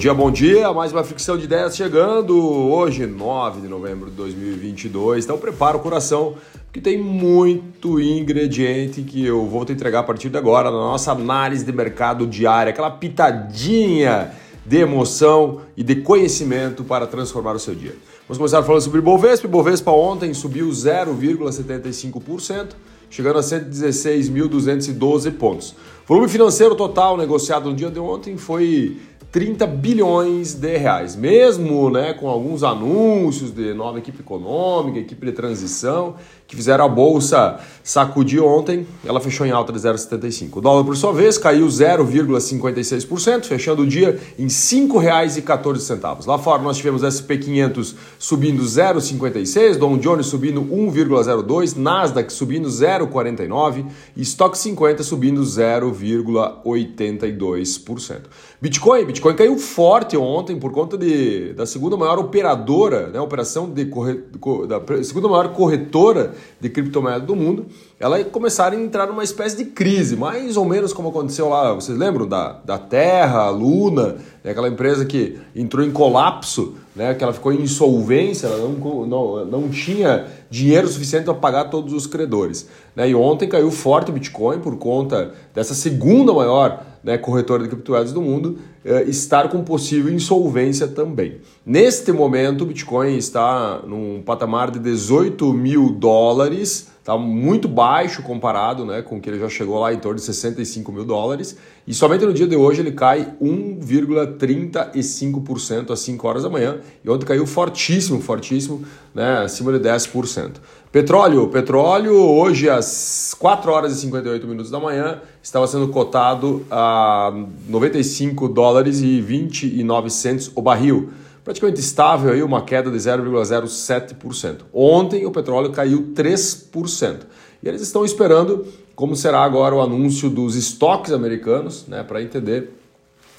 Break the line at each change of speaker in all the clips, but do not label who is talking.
dia, bom dia. Mais uma fricção de ideias chegando hoje, 9 de novembro de 2022. Então prepara o coração, porque tem muito ingrediente que eu vou te entregar a partir de agora na nossa análise de mercado diária, aquela pitadinha de emoção e de conhecimento para transformar o seu dia. Vamos começar falando sobre Bovespa. Bovespa ontem subiu 0,75% chegando a 116.212 pontos. Volume financeiro total negociado no dia de ontem foi 30 bilhões de reais. Mesmo né, com alguns anúncios de nova equipe econômica, equipe de transição, que fizeram a bolsa sacudir ontem, ela fechou em alta de 0,75. O dólar, por sua vez, caiu 0,56%, fechando o dia em R$ 5,14. Lá fora nós tivemos SP500 subindo 0,56, Dow Jones subindo 1,02, Nasdaq subindo 0,49 e Stock 50 subindo 0,82%. Bitcoin, Bitcoin caiu forte ontem por conta de, da segunda maior operadora, né, operação de corre, da segunda maior corretora de criptomoeda do mundo, ela começaram a entrar numa espécie de crise, mais ou menos como aconteceu lá, vocês lembram? Da, da Terra, Luna, né, aquela empresa que entrou em colapso, né, que ela ficou em insolvência, ela não, não, não tinha dinheiro suficiente para pagar todos os credores. Né, e ontem caiu forte o Bitcoin por conta dessa segunda maior né, corretora de criptomoedas do mundo, eh, estar com possível insolvência também. Neste momento, o Bitcoin está num patamar de 18 mil dólares, está muito baixo comparado né, com o que ele já chegou lá em torno de 65 mil dólares, e somente no dia de hoje ele cai 1,35% às 5 horas da manhã, e ontem caiu fortíssimo, fortíssimo, né, acima de 10%. Petróleo, petróleo hoje às 4 horas e 58 minutos da manhã estava sendo cotado a 95 dólares e 29 centos o barril. Praticamente estável aí, uma queda de 0,07%. Ontem o petróleo caiu 3%. E eles estão esperando como será agora o anúncio dos estoques americanos, né, para entender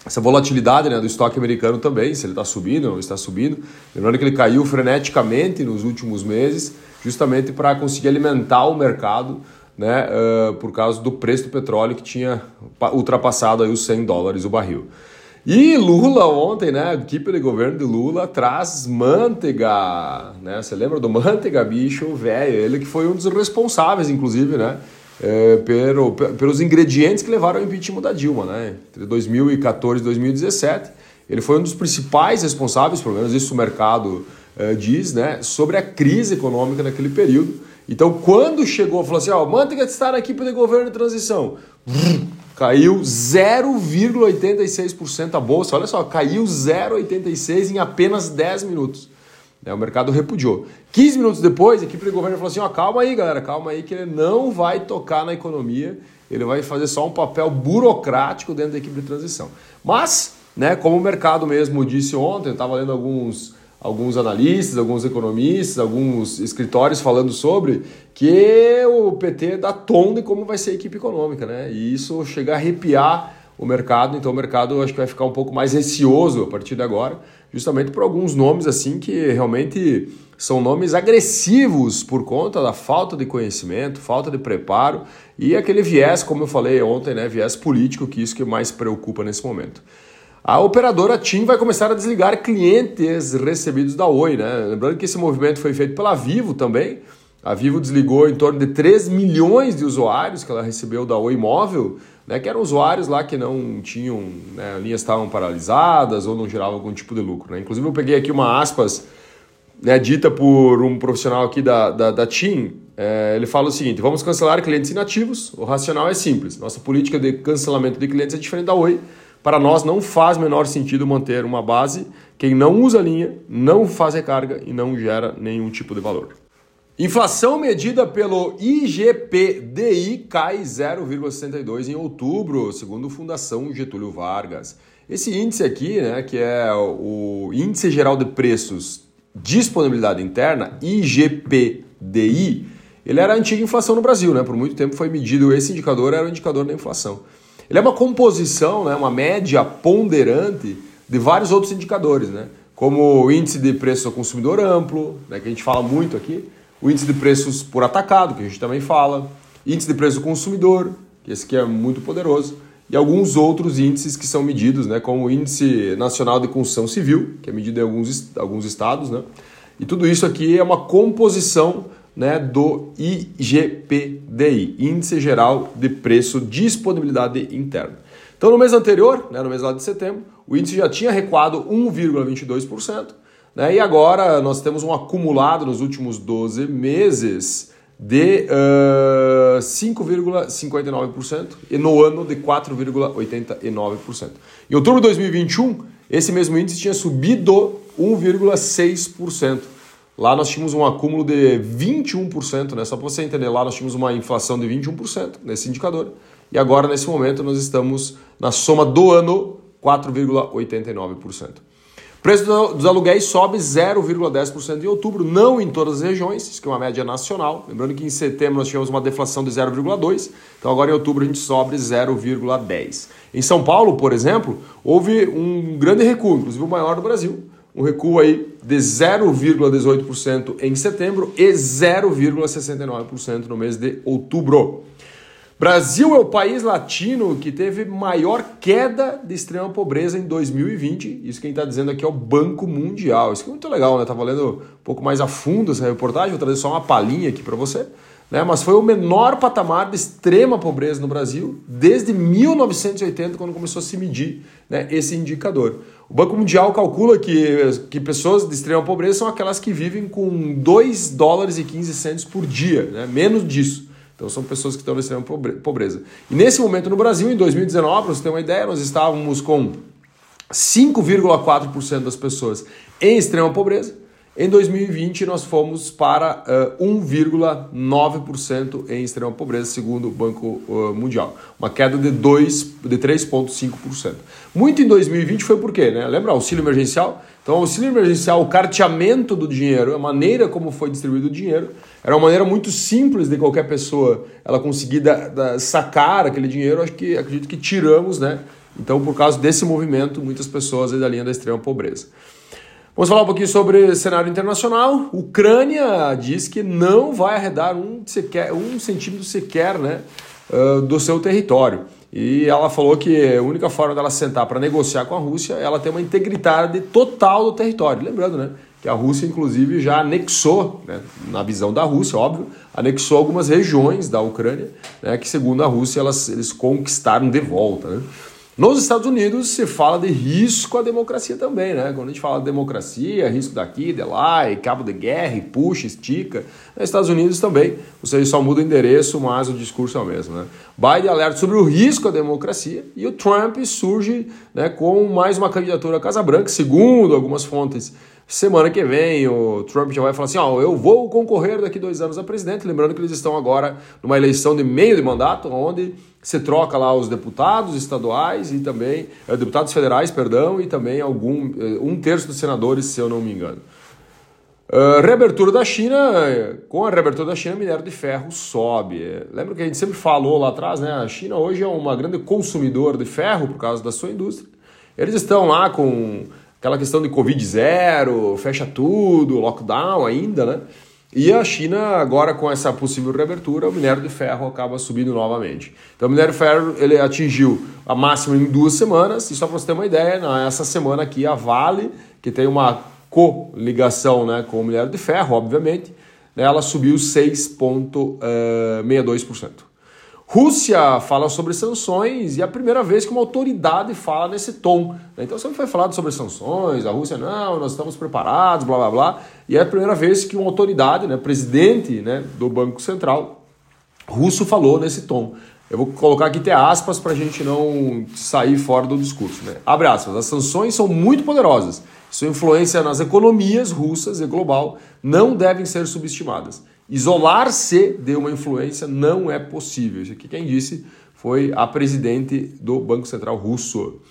essa volatilidade né, do estoque americano também, se ele está subindo ou está subindo. Lembrando que ele caiu freneticamente nos últimos meses justamente para conseguir alimentar o mercado né, uh, por causa do preço do petróleo que tinha ultrapassado aí os 100 dólares o barril. E Lula ontem, né, equipe de governo de Lula traz Manteiga, né? Você lembra do Manteiga, bicho velho? Ele que foi um dos responsáveis, inclusive, né, é, pelo, pelos ingredientes que levaram ao impeachment da Dilma, né? Entre 2014 e 2017, ele foi um dos principais responsáveis, pelo menos isso o mercado uh, diz, né, sobre a crise econômica naquele período. Então, quando chegou, falou assim: ó, manteiga estar aqui para o governo de transição. Caiu 0,86% a bolsa. Olha só, caiu 0,86% em apenas 10 minutos. É, o mercado repudiou. 15 minutos depois, a equipe de governo falou assim: ó, calma aí, galera, calma aí, que ele não vai tocar na economia, ele vai fazer só um papel burocrático dentro da equipe de transição. Mas, né, como o mercado mesmo disse ontem, eu estava lendo alguns alguns analistas, alguns economistas, alguns escritórios falando sobre que o PT dá tom de como vai ser a equipe econômica, né? E isso chega a arrepiar o mercado, então o mercado acho que vai ficar um pouco mais receoso a partir de agora, justamente por alguns nomes assim que realmente são nomes agressivos por conta da falta de conhecimento, falta de preparo e aquele viés, como eu falei ontem, né, viés político, que isso que mais preocupa nesse momento. A operadora TIM vai começar a desligar clientes recebidos da Oi, né? Lembrando que esse movimento foi feito pela Vivo também. A Vivo desligou em torno de 3 milhões de usuários que ela recebeu da Oi Móvel, né? Que eram usuários lá que não tinham, né, linhas estavam paralisadas ou não geravam algum tipo de lucro. Né? Inclusive eu peguei aqui uma aspas né, dita por um profissional aqui da, da, da TIM. É, ele fala o seguinte: vamos cancelar clientes inativos. O racional é simples. Nossa política de cancelamento de clientes é diferente da Oi para nós não faz menor sentido manter uma base. Quem não usa linha não faz recarga e não gera nenhum tipo de valor. Inflação medida pelo IGPDI cai 0,62 em outubro, segundo Fundação Getúlio Vargas. Esse índice aqui, né, que é o Índice Geral de Preços Disponibilidade Interna, IGPDI, ele era a antiga inflação no Brasil, né? Por muito tempo foi medido esse indicador, era o indicador da inflação. Ele é uma composição, né, uma média ponderante de vários outros indicadores, né? como o índice de preço ao consumidor amplo, né, que a gente fala muito aqui, o índice de preços por atacado, que a gente também fala, índice de preço ao consumidor, que esse aqui é muito poderoso, e alguns outros índices que são medidos, né, como o Índice Nacional de Construção Civil, que é medido em alguns, alguns estados, né, e tudo isso aqui é uma composição né, do IGPDI, Índice Geral de Preço Disponibilidade Interna. Então, no mês anterior, né, no mês lá de setembro, o índice já tinha recuado 1,22%, né, e agora nós temos um acumulado nos últimos 12 meses de uh, 5,59% e no ano de 4,89%. Em outubro de 2021, esse mesmo índice tinha subido 1,6%. Lá nós tínhamos um acúmulo de 21%, né? Só para você entender, lá nós tínhamos uma inflação de 21% nesse indicador. E agora, nesse momento, nós estamos na soma do ano 4,89%. Preço dos aluguéis sobe 0,10% em outubro, não em todas as regiões, isso que é uma média nacional. Lembrando que em setembro nós tivemos uma deflação de 0,2%, então agora em outubro a gente sobe 0,10%. Em São Paulo, por exemplo, houve um grande recuo, inclusive o maior do Brasil, um recuo aí de 0,18% em setembro e 0,69% no mês de outubro. Brasil é o país latino que teve maior queda de extrema pobreza em 2020. Isso quem está dizendo aqui é o Banco Mundial. Isso é muito legal, né? Tá lendo um pouco mais a fundo essa reportagem, vou trazer só uma palhinha aqui para você. Né? Mas foi o menor patamar de extrema pobreza no Brasil desde 1980, quando começou a se medir né, esse indicador. O Banco Mundial calcula que, que pessoas de extrema pobreza são aquelas que vivem com 2 dólares e 15 centos por dia, né? menos disso. Então são pessoas que estão na extrema pobreza. E nesse momento no Brasil, em 2019, para você ter uma ideia, nós estávamos com 5,4% das pessoas em extrema pobreza. Em 2020, nós fomos para uh, 1,9% em extrema pobreza, segundo o Banco uh, Mundial. Uma queda de, 2, de 3,5%. Muito em 2020 foi por quê? Né? Lembra auxílio emergencial? Então, auxílio emergencial, o carteamento do dinheiro, a maneira como foi distribuído o dinheiro, era uma maneira muito simples de qualquer pessoa ela conseguir da, da, sacar aquele dinheiro. Acho que acredito que tiramos, né? Então, por causa desse movimento, muitas pessoas da linha da extrema pobreza. Vamos falar um pouquinho sobre cenário internacional. Ucrânia diz que não vai arredar um, sequer, um centímetro sequer né, do seu território. E ela falou que a única forma dela sentar para negociar com a Rússia é ela ter uma integridade total do território. Lembrando, né? Que a Rússia, inclusive, já anexou, né, na visão da Rússia, óbvio, anexou algumas regiões da Ucrânia, né, que, segundo a Rússia, elas, eles conquistaram de volta. Né? Nos Estados Unidos se fala de risco à democracia também, né? Quando a gente fala de democracia, risco daqui, de lá, e cabo de guerra, e puxa, estica. Nos Estados Unidos também, você só muda o endereço, mas o discurso é o mesmo, né? Biden alerta sobre o risco à democracia e o Trump surge né, com mais uma candidatura à Casa Branca, segundo algumas fontes Semana que vem o Trump já vai falar assim: ó, eu vou concorrer daqui dois anos a presidente. Lembrando que eles estão agora numa eleição de meio de mandato, onde se troca lá os deputados estaduais e também eh, deputados federais, perdão, e também algum eh, um terço dos senadores, se eu não me engano. Uh, reabertura da China, com a reabertura da China, minério de ferro sobe. Lembra que a gente sempre falou lá atrás, né? A China hoje é uma grande consumidor de ferro por causa da sua indústria. Eles estão lá com aquela questão de Covid zero, fecha tudo, lockdown ainda, né? E a China, agora com essa possível reabertura, o minério de ferro acaba subindo novamente. Então o minério de ferro ele atingiu a máxima em duas semanas, e só para você ter uma ideia, nessa semana aqui a Vale, que tem uma coligação né, com o minério de ferro, obviamente, ela subiu 6,62%. Rússia fala sobre sanções e é a primeira vez que uma autoridade fala nesse tom. Né? Então sempre foi falado sobre sanções, a Rússia não, nós estamos preparados, blá blá blá. E é a primeira vez que uma autoridade, né, presidente né, do Banco Central russo falou nesse tom. Eu vou colocar aqui até aspas para a gente não sair fora do discurso. Né? Abre aspas. As sanções são muito poderosas. Sua influência nas economias russas e global não devem ser subestimadas. Isolar-se de uma influência não é possível. Isso aqui quem disse foi a presidente do Banco Central russo.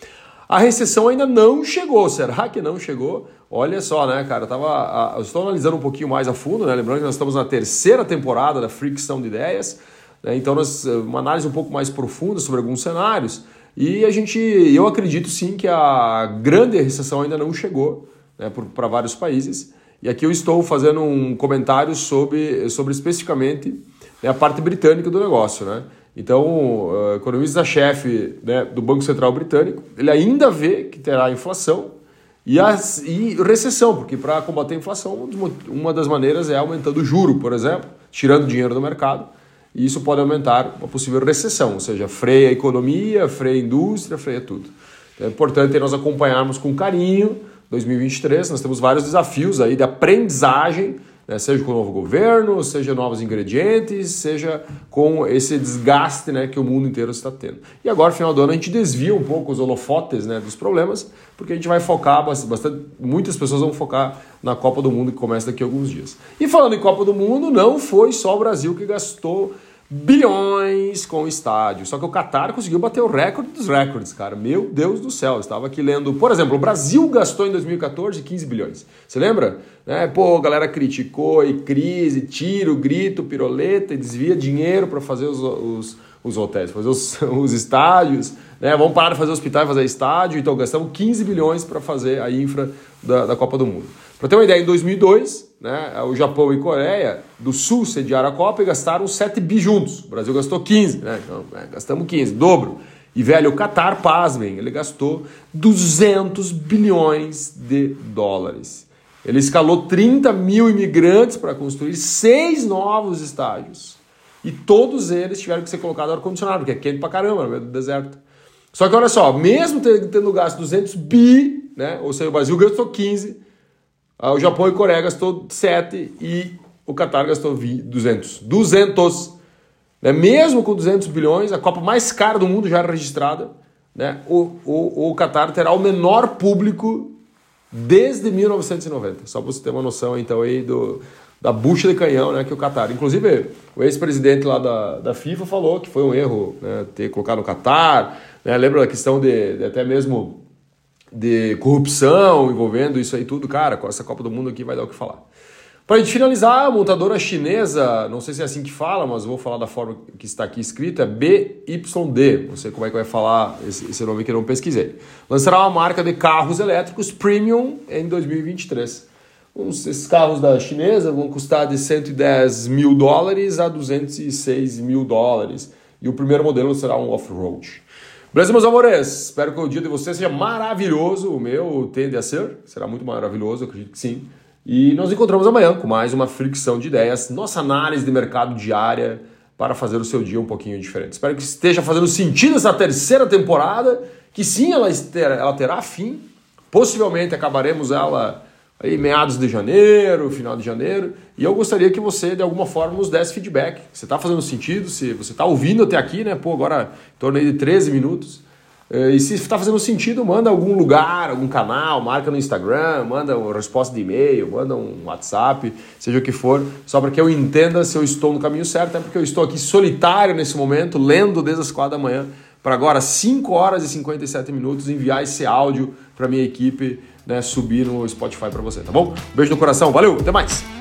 A recessão ainda não chegou. Será que não chegou? Olha só, né, cara? Eu, tava, eu estou analisando um pouquinho mais a fundo, né? Lembrando que nós estamos na terceira temporada da Fricção de Ideias. Né? Então, nós, uma análise um pouco mais profunda sobre alguns cenários. E a gente, eu acredito sim que a grande recessão ainda não chegou né, para vários países. E aqui eu estou fazendo um comentário sobre, sobre especificamente né, a parte britânica do negócio. Né? Então, o economista-chefe né, do Banco Central Britânico, ele ainda vê que terá inflação e, as, e recessão, porque para combater a inflação, uma das maneiras é aumentando o juro, por exemplo, tirando dinheiro do mercado, e isso pode aumentar uma possível recessão, ou seja, freia a economia, freia a indústria, freia tudo. Então, é importante nós acompanharmos com carinho 2023, nós temos vários desafios aí de aprendizagem né? seja com o novo governo, seja novos ingredientes, seja com esse desgaste né, que o mundo inteiro está tendo. E agora, final do ano, a gente desvia um pouco os holofotes né, dos problemas, porque a gente vai focar bastante, muitas pessoas vão focar na Copa do Mundo que começa daqui a alguns dias. E falando em Copa do Mundo, não foi só o Brasil que gastou bilhões com o estádio. Só que o Qatar conseguiu bater o recorde dos recordes, cara. Meu Deus do céu. Eu estava aqui lendo. Por exemplo, o Brasil gastou em 2014 15 bilhões. Você lembra? É, pô, a galera criticou e crise, tiro, grito, piroleta e desvia dinheiro para fazer os, os, os, hotéis, fazer os, os estádios. Né? Vamos parar de fazer hospital e fazer estádio. Então gastamos 15 bilhões para fazer a infra da, da Copa do Mundo. Para ter uma ideia, em 2002, né, o Japão e Coreia do Sul sediaram a Copa e gastaram 7 bi juntos. O Brasil gastou 15, né? Então, é, gastamos 15, dobro. E, velho, o Qatar, pasmem, ele gastou 200 bilhões de dólares. Ele escalou 30 mil imigrantes para construir seis novos estádios. E todos eles tiveram que ser colocados ar-condicionado, porque é quente pra caramba no meio do deserto. Só que olha só, mesmo tendo gasto 200 bi, né, ou seja, o Brasil gastou 15, ah, o Japão e Coreia gastou 7 e o Qatar gastou 200. 200! Né? Mesmo com 200 bilhões, a Copa mais cara do mundo já registrada, né? o, o, o Qatar terá o menor público desde 1990. Só para você ter uma noção então aí do, da bucha de canhão né, que o Qatar. Inclusive, o ex-presidente lá da, da FIFA falou que foi um erro né, ter colocado o Qatar. Né? Lembra da questão de, de até mesmo de corrupção envolvendo isso aí tudo, cara, com essa Copa do Mundo aqui vai dar o que falar. Para gente finalizar, a montadora chinesa, não sei se é assim que fala, mas vou falar da forma que está aqui escrita, BYD, não sei como é que vai falar esse, esse nome que eu não pesquisei. Lançará uma marca de carros elétricos premium em 2023. Esses carros da chinesa vão custar de 110 mil dólares a 206 mil dólares. E o primeiro modelo será um off-road. Beleza, meus amores? Espero que o dia de vocês seja maravilhoso. O meu tende a ser, será muito maravilhoso, acredito que sim. E nos encontramos amanhã com mais uma fricção de ideias, nossa análise de mercado diária para fazer o seu dia um pouquinho diferente. Espero que esteja fazendo sentido essa terceira temporada, que sim, ela, ela terá fim. Possivelmente acabaremos ela aí meados de janeiro, final de janeiro, e eu gostaria que você de alguma forma nos desse feedback. Você está fazendo sentido? Se você está ouvindo até aqui, né? Pô, agora em torno de 13 minutos. Eh, e se está fazendo sentido, manda algum lugar, algum canal, marca no Instagram, manda uma resposta de e-mail, manda um WhatsApp, seja o que for, só para que eu entenda se eu estou no caminho certo, é porque eu estou aqui solitário nesse momento, lendo desde as 4 da manhã, para agora 5 horas e 57 minutos enviar esse áudio para minha equipe né, subir no Spotify para você, tá bom? Beijo no coração, valeu, até mais!